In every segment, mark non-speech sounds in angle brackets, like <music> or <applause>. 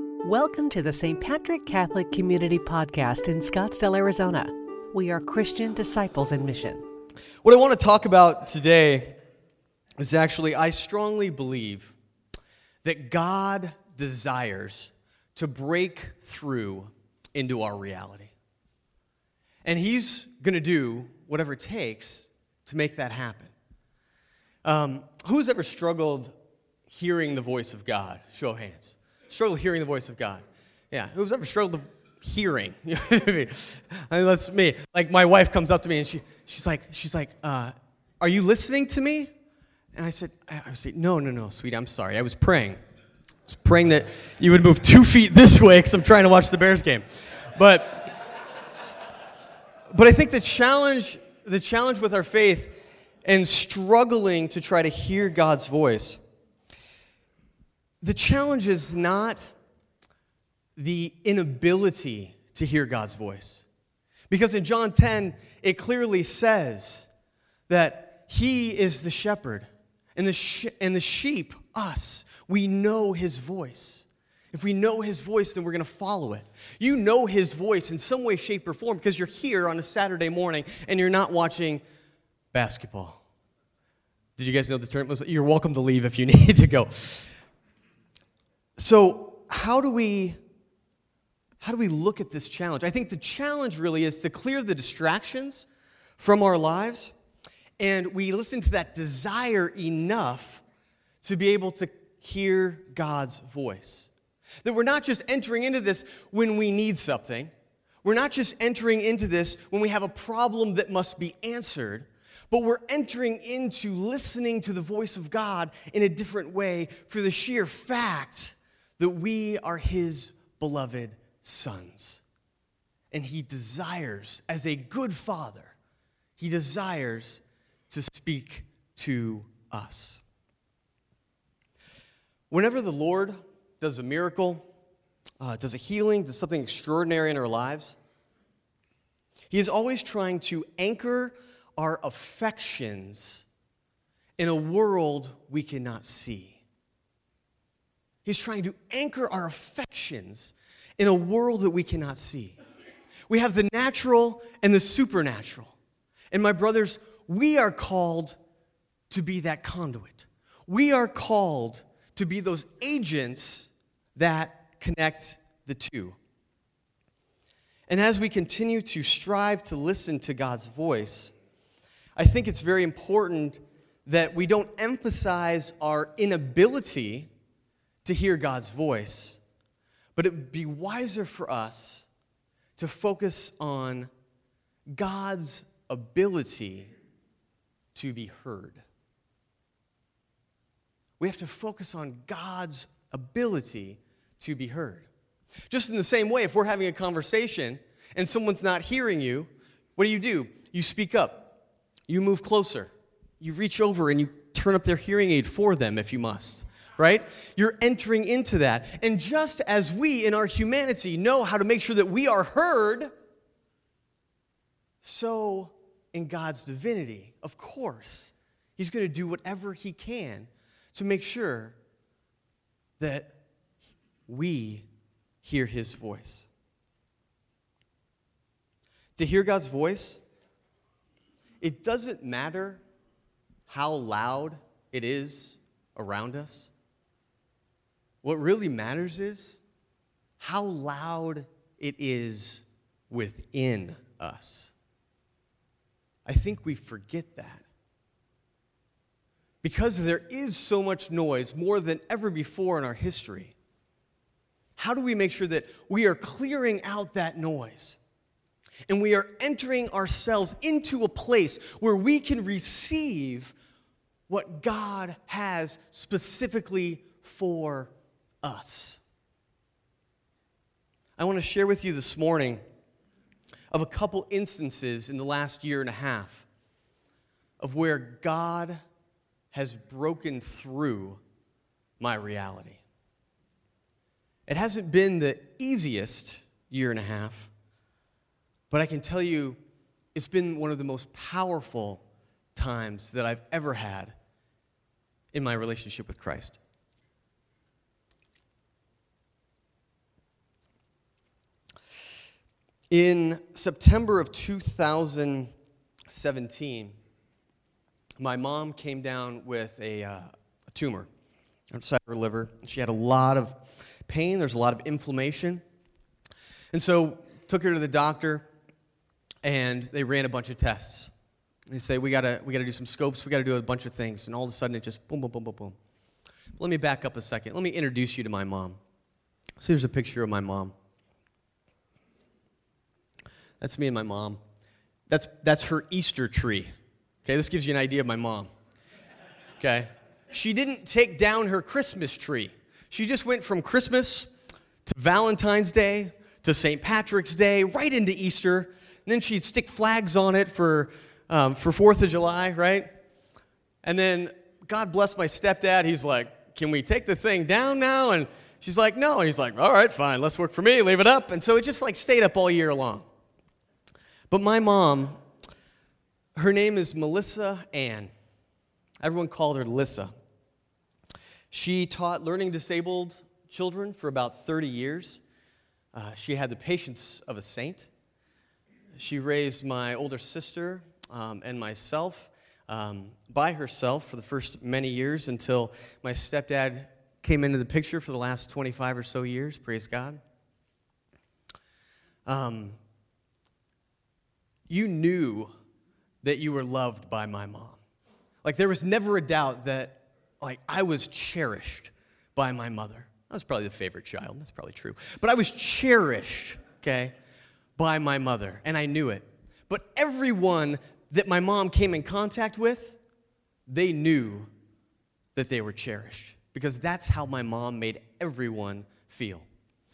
Welcome to the St. Patrick Catholic Community Podcast in Scottsdale, Arizona. We are Christian disciples in mission. What I want to talk about today is actually, I strongly believe that God desires to break through into our reality. And He's going to do whatever it takes to make that happen. Um, who's ever struggled hearing the voice of God? Show of hands. Struggle hearing the voice of God. Yeah, who's ever struggled hearing? <laughs> I mean, that's me. Like my wife comes up to me and she, she's like, she's like, uh, "Are you listening to me?" And I said, I, I said, "No, no, no, sweetie. I'm sorry. I was praying. I was praying that you would move two feet this way because I'm trying to watch the Bears game." But, but I think the challenge, the challenge with our faith and struggling to try to hear God's voice the challenge is not the inability to hear God's voice. Because in John 10, it clearly says that He is the shepherd, and the, sh- and the sheep, us, we know His voice. If we know His voice, then we're going to follow it. You know His voice in some way, shape, or form because you're here on a Saturday morning and you're not watching basketball. Did you guys know the term? You're welcome to leave if you <laughs> need to go. So, how do we how do we look at this challenge? I think the challenge really is to clear the distractions from our lives and we listen to that desire enough to be able to hear God's voice. That we're not just entering into this when we need something. We're not just entering into this when we have a problem that must be answered, but we're entering into listening to the voice of God in a different way for the sheer fact that we are his beloved sons. And he desires, as a good father, he desires to speak to us. Whenever the Lord does a miracle, uh, does a healing, does something extraordinary in our lives, he is always trying to anchor our affections in a world we cannot see. He's trying to anchor our affections in a world that we cannot see. We have the natural and the supernatural. And my brothers, we are called to be that conduit. We are called to be those agents that connect the two. And as we continue to strive to listen to God's voice, I think it's very important that we don't emphasize our inability to hear God's voice, but it would be wiser for us to focus on God's ability to be heard. We have to focus on God's ability to be heard. Just in the same way, if we're having a conversation and someone's not hearing you, what do you do? You speak up, you move closer, you reach over and you turn up their hearing aid for them if you must right? You're entering into that. And just as we in our humanity know how to make sure that we are heard, so in God's divinity, of course, He's going to do whatever He can to make sure that we hear His voice. To hear God's voice, it doesn't matter how loud it is around us. What really matters is how loud it is within us. I think we forget that. Because there is so much noise, more than ever before in our history, how do we make sure that we are clearing out that noise? And we are entering ourselves into a place where we can receive what God has specifically for us. I want to share with you this morning of a couple instances in the last year and a half of where God has broken through my reality. It hasn't been the easiest year and a half, but I can tell you it's been one of the most powerful times that I've ever had in my relationship with Christ. In September of 2017, my mom came down with a, uh, a tumor inside her liver. She had a lot of pain, there's a lot of inflammation. And so took her to the doctor and they ran a bunch of tests. They say, we gotta, we gotta do some scopes, we gotta do a bunch of things. And all of a sudden it just boom, boom, boom, boom, boom. Let me back up a second. Let me introduce you to my mom. So here's a picture of my mom. That's me and my mom. That's, that's her Easter tree. Okay, this gives you an idea of my mom. Okay? She didn't take down her Christmas tree. She just went from Christmas to Valentine's Day to St. Patrick's Day, right into Easter. And then she'd stick flags on it for, um, for 4th of July, right? And then God bless my stepdad. He's like, Can we take the thing down now? And she's like, No. And he's like, All right, fine. Let's work for me. Leave it up. And so it just like stayed up all year long. But my mom, her name is Melissa Ann. Everyone called her Lissa. She taught learning disabled children for about 30 years. Uh, she had the patience of a saint. She raised my older sister um, and myself um, by herself for the first many years until my stepdad came into the picture for the last 25 or so years. Praise God. Um, you knew that you were loved by my mom. Like there was never a doubt that like I was cherished by my mother. I was probably the favorite child. That's probably true. But I was cherished, okay, by my mother, and I knew it. But everyone that my mom came in contact with, they knew that they were cherished because that's how my mom made everyone feel.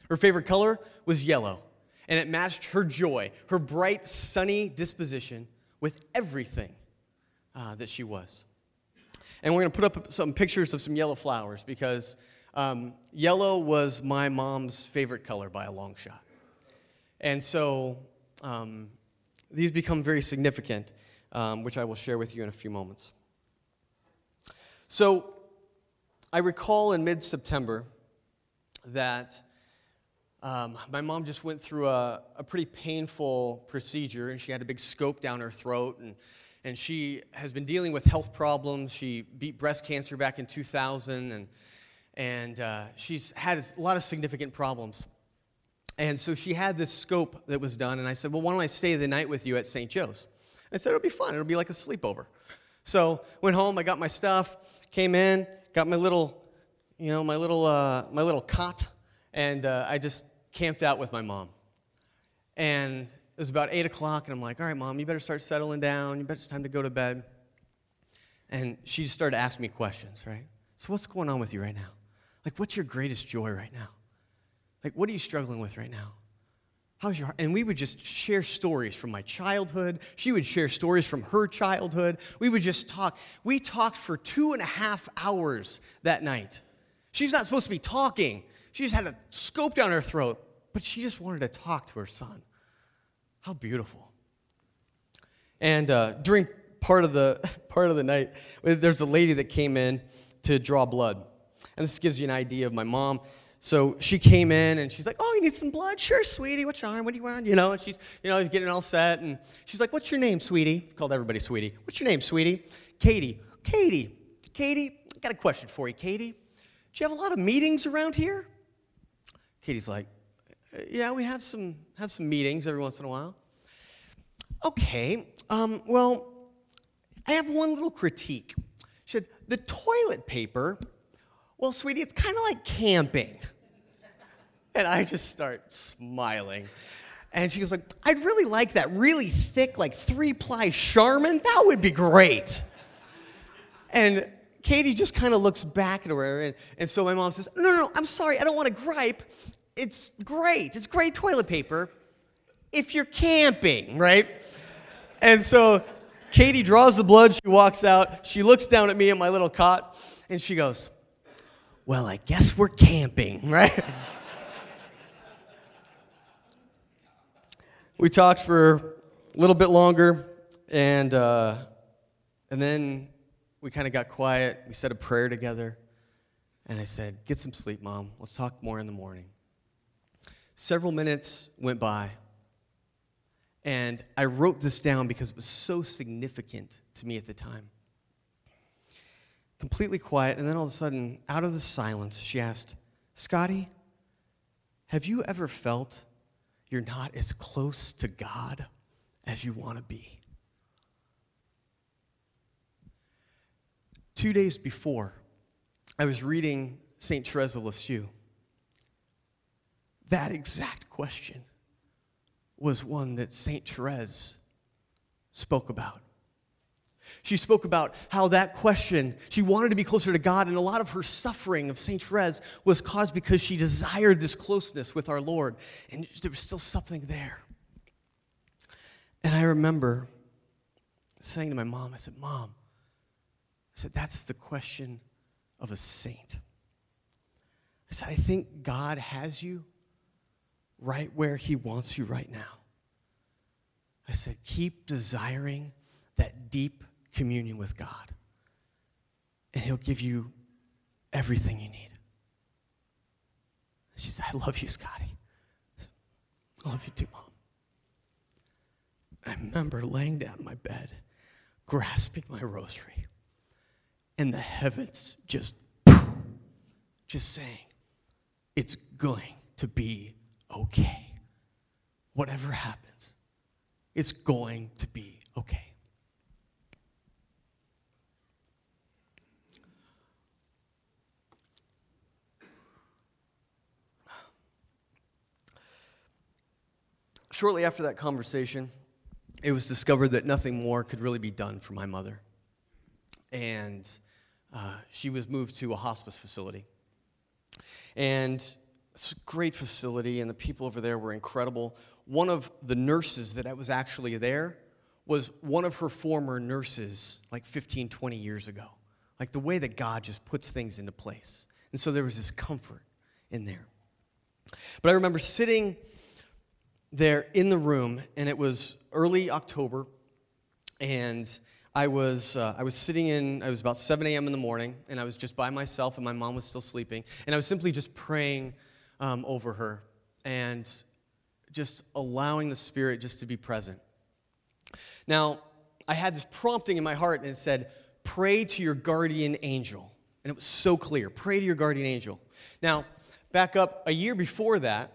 Her favorite color was yellow, and it matched her joy, her bright, sunny disposition with everything uh, that she was. And we're going to put up some pictures of some yellow flowers because um, yellow was my mom's favorite color by a long shot. And so um, these become very significant, um, which I will share with you in a few moments. So I recall in mid September that um, my mom just went through a, a pretty painful procedure, and she had a big scope down her throat. And and she has been dealing with health problems. She beat breast cancer back in 2000, and, and uh, she's had a lot of significant problems. And so she had this scope that was done, and I said, Well, why don't I stay the night with you at St. Joe's? I said, It'll be fun. It'll be like a sleepover. So went home, I got my stuff, came in, got my little, you know, my little, uh, my little cot, and uh, I just camped out with my mom. And it was about 8 o'clock, and I'm like, all right, mom, you better start settling down. You better, it's time to go to bed. And she just started asking me questions, right? So, what's going on with you right now? Like, what's your greatest joy right now? Like, what are you struggling with right now? How's your heart? And we would just share stories from my childhood. She would share stories from her childhood. We would just talk. We talked for two and a half hours that night. She's not supposed to be talking. She just had a scope down her throat, but she just wanted to talk to her son. How beautiful. And uh, during part of, the, <laughs> part of the night, there's a lady that came in to draw blood. And this gives you an idea of my mom. So she came in and she's like, Oh, you need some blood? Sure, sweetie. What's your arm? What do you want? You know, and she's, you know, getting all set. And she's like, What's your name, sweetie? Called everybody sweetie. What's your name, sweetie? Katie. Katie. Katie, I got a question for you, Katie. Do you have a lot of meetings around here? Katie's like, yeah, we have some, have some meetings every once in a while. Okay, um, well, I have one little critique. She said, the toilet paper, well, sweetie, it's kind of like camping. <laughs> And I just start smiling. And she goes like, I'd really like that really thick, like three-ply Charmin. That would be great. And Katie just kind of looks back at her, and, and so my mom says, No, no, no, I'm sorry, I don't want to gripe it's great. It's great toilet paper if you're camping, right? And so Katie draws the blood. She walks out. She looks down at me in my little cot and she goes, Well, I guess we're camping, <laughs> right? we talked for a little bit longer and, uh, and then we kind of got quiet. We said a prayer together. And I said, Get some sleep, Mom. Let's talk more in the morning. Several minutes went by, And I wrote this down because it was so significant to me at the time. Completely quiet, and then all of a sudden, out of the silence, she asked, Scotty, have you ever felt you're not as close to God as you want to be? Two days before, I was reading St. Teresa of Lisieux. That exact question was one that St. Therese spoke about. She spoke about how that question, she wanted to be closer to God, and a lot of her suffering of St. Therese was caused because she desired this closeness with our Lord, and there was still something there. And I remember saying to my mom, I said, Mom, I said, that's the question of a saint. I said, I think God has you right where He wants you right now. I said, keep desiring that deep communion with God, and He'll give you everything you need. She said, I love you, Scotty. Said, I love you too, Mom. I remember laying down in my bed, grasping my rosary, and the heavens just, <sniffs> just saying, it's going to be okay. Whatever happens, it's going to be okay. Shortly after that conversation, it was discovered that nothing more could really be done for my mother. And uh, she was moved to a hospice facility. And it's a great facility, and the people over there were incredible. One of the nurses that was actually there was one of her former nurses, like 15, 20 years ago. Like the way that God just puts things into place. And so there was this comfort in there. But I remember sitting there in the room, and it was early October, and I was, uh, I was sitting in, I was about 7 a.m. in the morning, and I was just by myself, and my mom was still sleeping, and I was simply just praying um, over her and just allowing the Spirit just to be present. Now, I had this prompting in my heart, and it said, Pray to your guardian angel. And it was so clear pray to your guardian angel. Now, back up a year before that,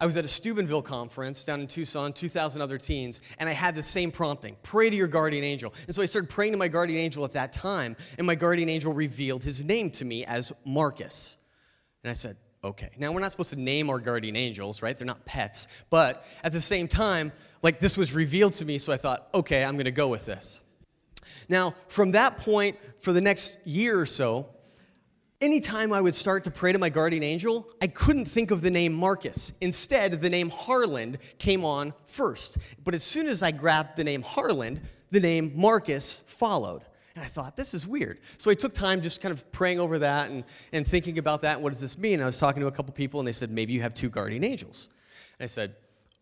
I was at a Steubenville conference down in Tucson, 2,000 other teens, and I had the same prompting pray to your guardian angel. And so I started praying to my guardian angel at that time, and my guardian angel revealed his name to me as Marcus. And I said, okay. Now, we're not supposed to name our guardian angels, right? They're not pets. But at the same time, like this was revealed to me, so I thought, okay, I'm going to go with this. Now, from that point, for the next year or so, Anytime I would start to pray to my guardian angel, I couldn't think of the name Marcus. Instead, the name Harland came on first. But as soon as I grabbed the name Harland, the name Marcus followed. And I thought, this is weird. So I took time just kind of praying over that and, and thinking about that. What does this mean? I was talking to a couple people, and they said, maybe you have two guardian angels. And I said,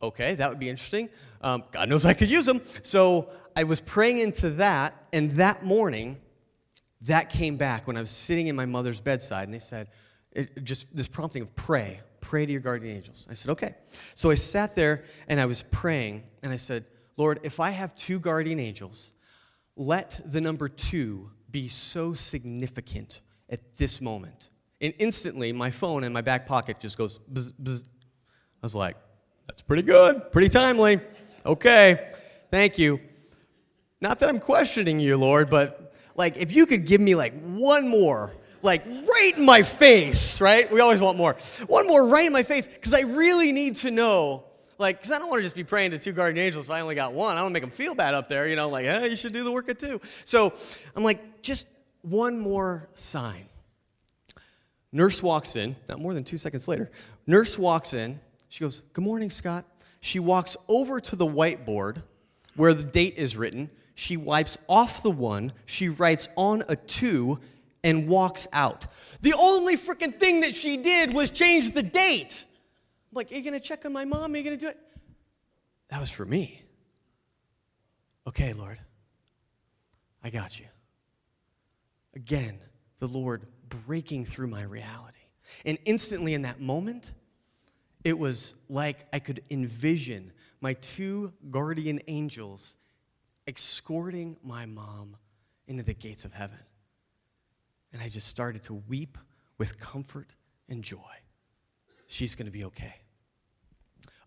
okay, that would be interesting. Um, God knows I could use them. So I was praying into that, and that morning, that came back when I was sitting in my mother's bedside, and they said, it, just this prompting of pray, pray to your guardian angels. I said, okay. So I sat there and I was praying, and I said, Lord, if I have two guardian angels, let the number two be so significant at this moment. And instantly, my phone in my back pocket just goes bzz, bzz. I was like, that's pretty good, pretty timely. Okay, thank you. Not that I'm questioning you, Lord, but like if you could give me like one more, like right in my face, right? We always want more. One more right in my face, because I really need to know. Like, because I don't want to just be praying to two guardian angels if I only got one. I don't make them feel bad up there, you know, like, hey, you should do the work of two. So I'm like, just one more sign. Nurse walks in, not more than two seconds later. Nurse walks in. She goes, Good morning, Scott. She walks over to the whiteboard where the date is written she wipes off the one, she writes on a two, and walks out. The only freaking thing that she did was change the date. I'm like, are you gonna check on my mom? Are you gonna do it? That was for me. Okay, Lord, I got you. Again, the Lord breaking through my reality. And instantly in that moment, it was like I could envision my two guardian angels escorting my mom into the gates of heaven. And I just started to weep with comfort and joy. She's going to be okay.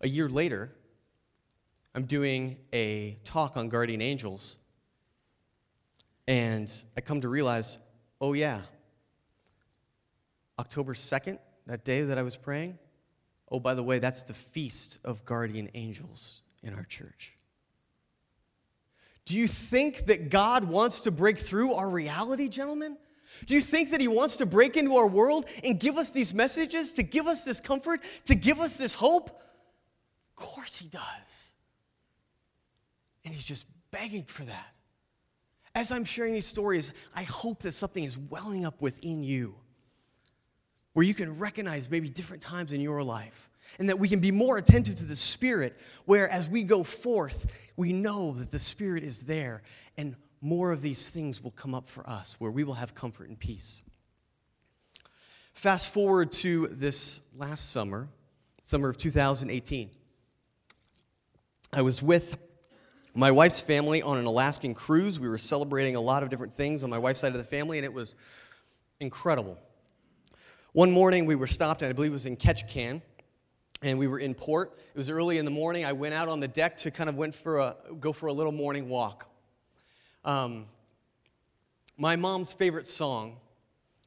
A year later, I'm doing a talk on guardian angels, and I come to realize oh, yeah, October 2nd, that day that I was praying, oh, by the way, that's the feast of guardian angels in our church. Do you think that God wants to break through our reality, gentlemen? Do you think that He wants to break into our world and give us these messages, to give us this comfort, to give us this hope? Of course He does. And He's just begging for that. As I'm sharing these stories, I hope that something is welling up within you where you can recognize maybe different times in your life and that we can be more attentive to the Spirit, where as we go forth, we know that the Spirit is there and more of these things will come up for us where we will have comfort and peace. Fast forward to this last summer, summer of 2018. I was with my wife's family on an Alaskan cruise. We were celebrating a lot of different things on my wife's side of the family, and it was incredible. One morning we were stopped, and I believe it was in Ketchikan, and we were in port. It was early in the morning. I went out on the deck to kind of went for a, go for a little morning walk. Um, my mom's favorite song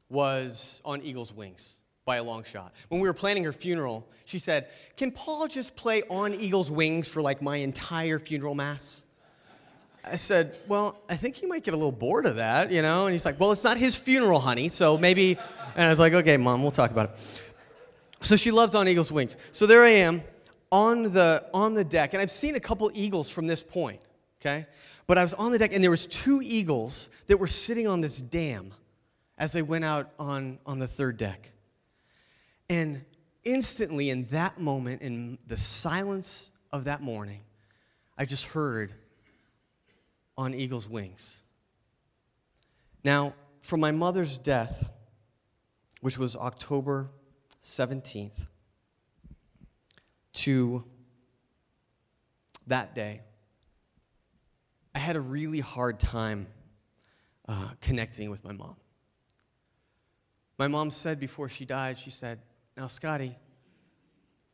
was On Eagle's Wings by a long shot. When we were planning her funeral, she said, Can Paul just play On Eagle's Wings for like my entire funeral mass? I said, Well, I think he might get a little bored of that, you know? And he's like, Well, it's not his funeral, honey, so maybe. And I was like, Okay, mom, we'll talk about it. So she loved On Eagle's Wings. So there I am on the, on the deck, and I've seen a couple eagles from this point, okay? But I was on the deck, and there was two eagles that were sitting on this dam as they went out on, on the third deck. And instantly, in that moment, in the silence of that morning, I just heard on eagle's wings. Now, from my mother's death, which was October 17th, to that day, I had a really hard time uh, connecting with my mom. My mom said before she died, she said, Now, Scotty,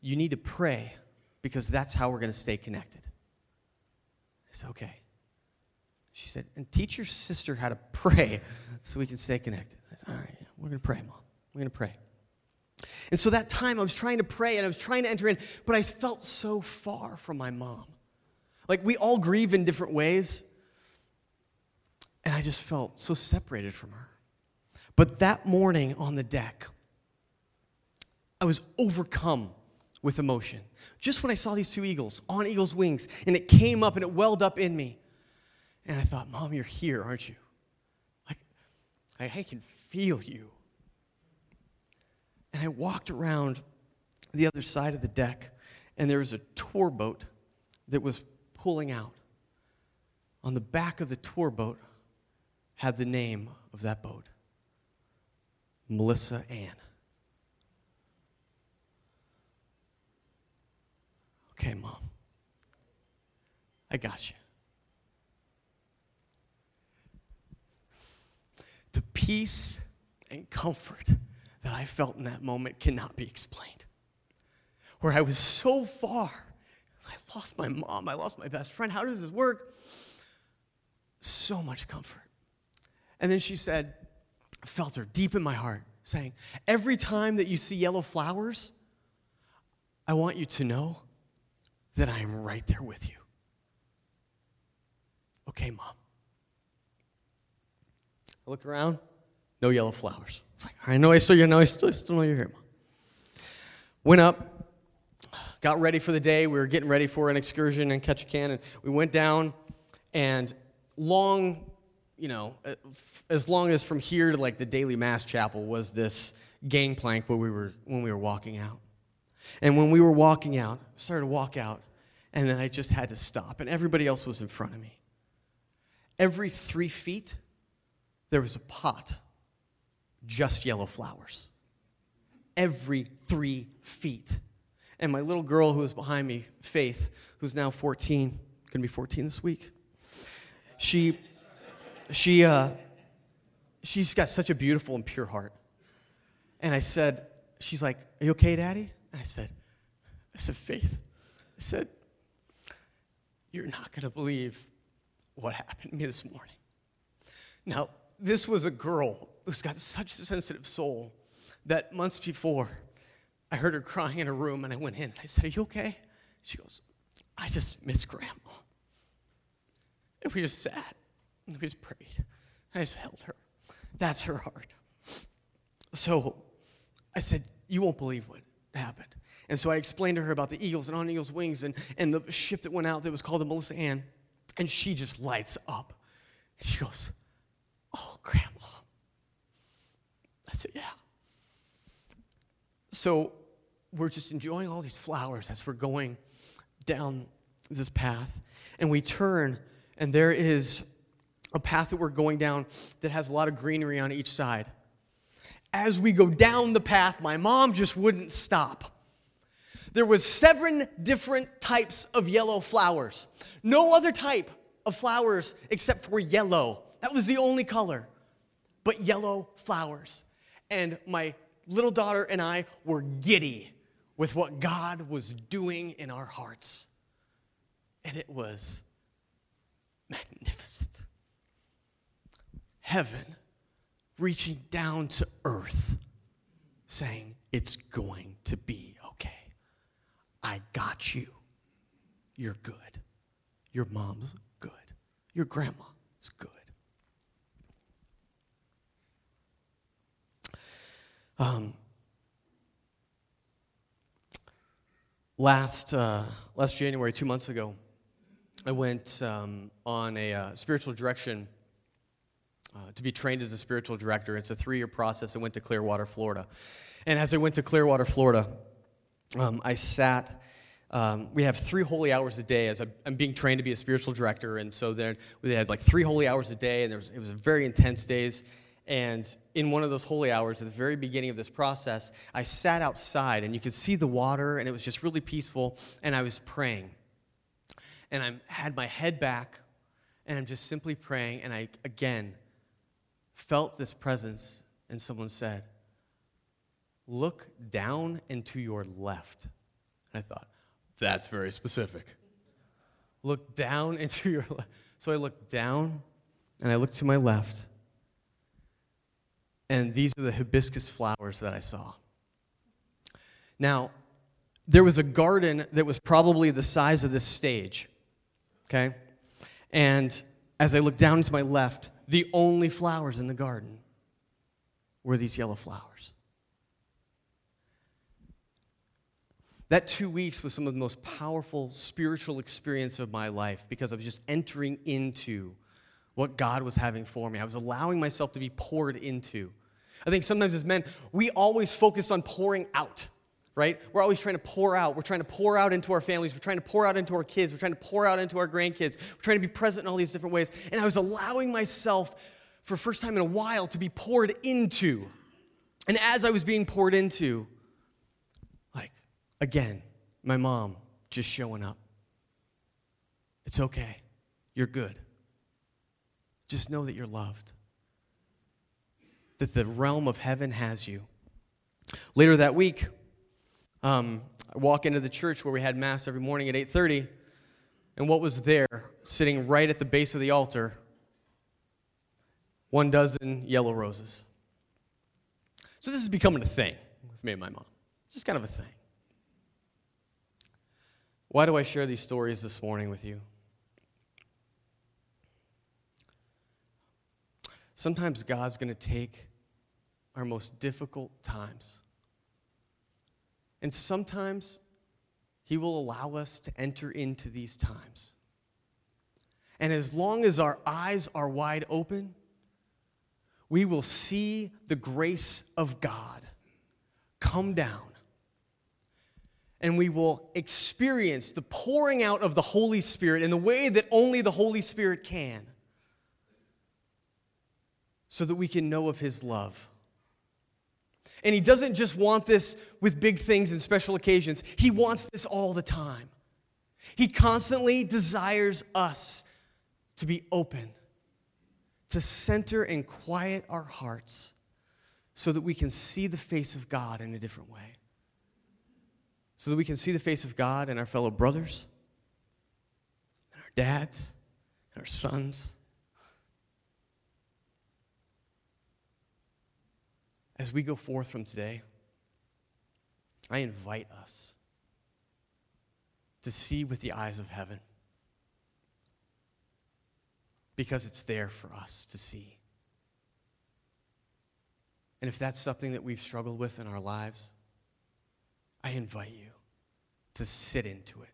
you need to pray because that's how we're going to stay connected. I said, Okay. She said, And teach your sister how to pray so we can stay connected. I said, All right, we're going to pray, Mom. We're going to pray. And so that time I was trying to pray and I was trying to enter in, but I felt so far from my mom. Like we all grieve in different ways. And I just felt so separated from her. But that morning on the deck, I was overcome with emotion. Just when I saw these two eagles on eagle's wings, and it came up and it welled up in me. And I thought, Mom, you're here, aren't you? Like, I can feel you. And I walked around the other side of the deck, and there was a tour boat that was pulling out. On the back of the tour boat had the name of that boat Melissa Ann. Okay, Mom. I got you. The peace and comfort that I felt in that moment cannot be explained. Where I was so far I lost my mom. I lost my best friend. How does this work? So much comfort. And then she said, felt her deep in my heart saying, Every time that you see yellow flowers, I want you to know that I am right there with you. Okay, mom. I look around, no yellow flowers. Like, I know I still, you know, I still, still know you're here, mom. Went up, got ready for the day. We were getting ready for an excursion in Ketchikan, and we went down, and long, you know, uh, as long as from here to like the daily mass chapel was this gangplank where we were when we were walking out. And when we were walking out, I started to walk out, and then I just had to stop, and everybody else was in front of me. Every three feet, there was a pot, just yellow flowers. Every three feet. And my little girl who was behind me, Faith, who's now 14, gonna be 14 this week, she, she, uh, she's got such a beautiful and pure heart. And I said, she's like, Are you okay, Daddy? And I said, I said, Faith, I said, You're not gonna believe what happened to me this morning. Now, this was a girl who's got such a sensitive soul that months before, I heard her crying in her room and I went in. I said, Are you okay? She goes, I just miss grandma. And we just sat and we just prayed. I just held her. That's her heart. So I said, You won't believe what happened. And so I explained to her about the eagles and on eagles' wings and, and the ship that went out that was called the Melissa Ann. And she just lights up. She goes, Oh, Grandma. I said, Yeah. So we're just enjoying all these flowers as we're going down this path. And we turn, and there is a path that we're going down that has a lot of greenery on each side. As we go down the path, my mom just wouldn't stop. There was seven different types of yellow flowers. No other type of flowers except for yellow. That was the only color. But yellow flowers. And my little daughter and I were giddy with what God was doing in our hearts. And it was magnificent. Heaven reaching down to earth, saying, It's going to be okay. I got you. You're good. Your mom's good. Your grandma's good. Um, last, uh, last January, two months ago, I went um, on a uh, spiritual direction uh, to be trained as a spiritual director. It's a three year process. I went to Clearwater, Florida. And as I went to Clearwater, Florida, um, I sat. Um, we have three holy hours a day as I'm being trained to be a spiritual director. And so then we had like three holy hours a day, and was, it was very intense days. And in one of those holy hours, at the very beginning of this process, I sat outside and you could see the water, and it was just really peaceful. And I was praying. And I had my head back, and I'm just simply praying. And I, again, felt this presence, and someone said, Look down and to your left. And I thought, That's very specific. Look down <laughs> into your left. So I looked down and I looked to my left and these are the hibiscus flowers that I saw. Now, there was a garden that was probably the size of this stage, okay? And as I looked down to my left, the only flowers in the garden were these yellow flowers. That two weeks was some of the most powerful spiritual experience of my life because I was just entering into what God was having for me. I was allowing myself to be poured into. I think sometimes as men, we always focus on pouring out, right? We're always trying to pour out. We're trying to pour out into our families. We're trying to pour out into our kids. We're trying to pour out into our grandkids. We're trying to be present in all these different ways. And I was allowing myself, for the first time in a while, to be poured into. And as I was being poured into, like, again, my mom just showing up. It's okay. You're good. Just know that you're loved that the realm of heaven has you. Later that week, um, I walk into the church where we had mass every morning at 8:30, and what was there, sitting right at the base of the altar, one dozen yellow roses. So this is becoming a thing with me and my mom. Just kind of a thing. Why do I share these stories this morning with you? Sometimes God's going to take our most difficult times. And sometimes He will allow us to enter into these times. And as long as our eyes are wide open, we will see the grace of God come down. And we will experience the pouring out of the Holy Spirit in the way that only the Holy Spirit can, so that we can know of His love And He doesn't just want this with big things and special occasions, He wants this all the time. He constantly desires us to be open, to center and quiet our hearts so that we can see the face of God in a different way. So that we can see the face of God in our fellow brothers, and our dads, and our sons. As we go forth from today, I invite us to see with the eyes of heaven because it's there for us to see. And if that's something that we've struggled with in our lives, I invite you to sit into it.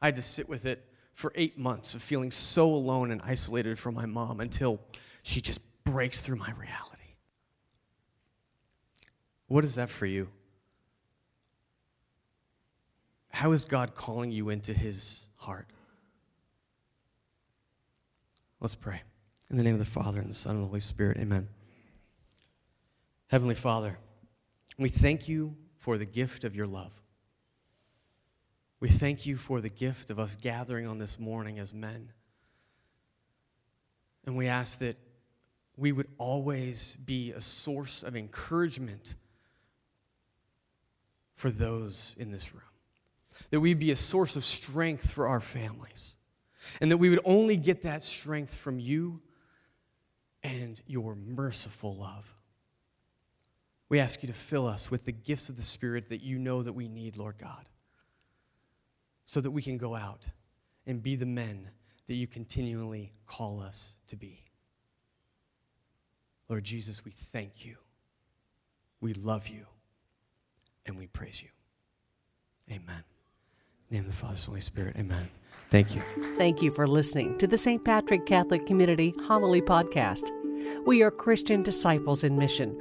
I had to sit with it for eight months of feeling so alone and isolated from my mom until she just breaks through my reality. What is that for you? How is God calling you into his heart? Let's pray. In the name of the Father, and the Son, and the Holy Spirit, amen. Heavenly Father, we thank you for the gift of your love. We thank you for the gift of us gathering on this morning as men. And we ask that we would always be a source of encouragement for those in this room. That we'd be a source of strength for our families, and that we would only get that strength from you and your merciful love. We ask you to fill us with the gifts of the Spirit that you know that we need, Lord God, so that we can go out and be the men that you continually call us to be. Lord Jesus, we thank you, we love you, and we praise you. Amen name of the Father, Holy Spirit. Amen. Thank you. Thank you for listening to the St. Patrick Catholic Community Homily Podcast. We are Christian disciples in mission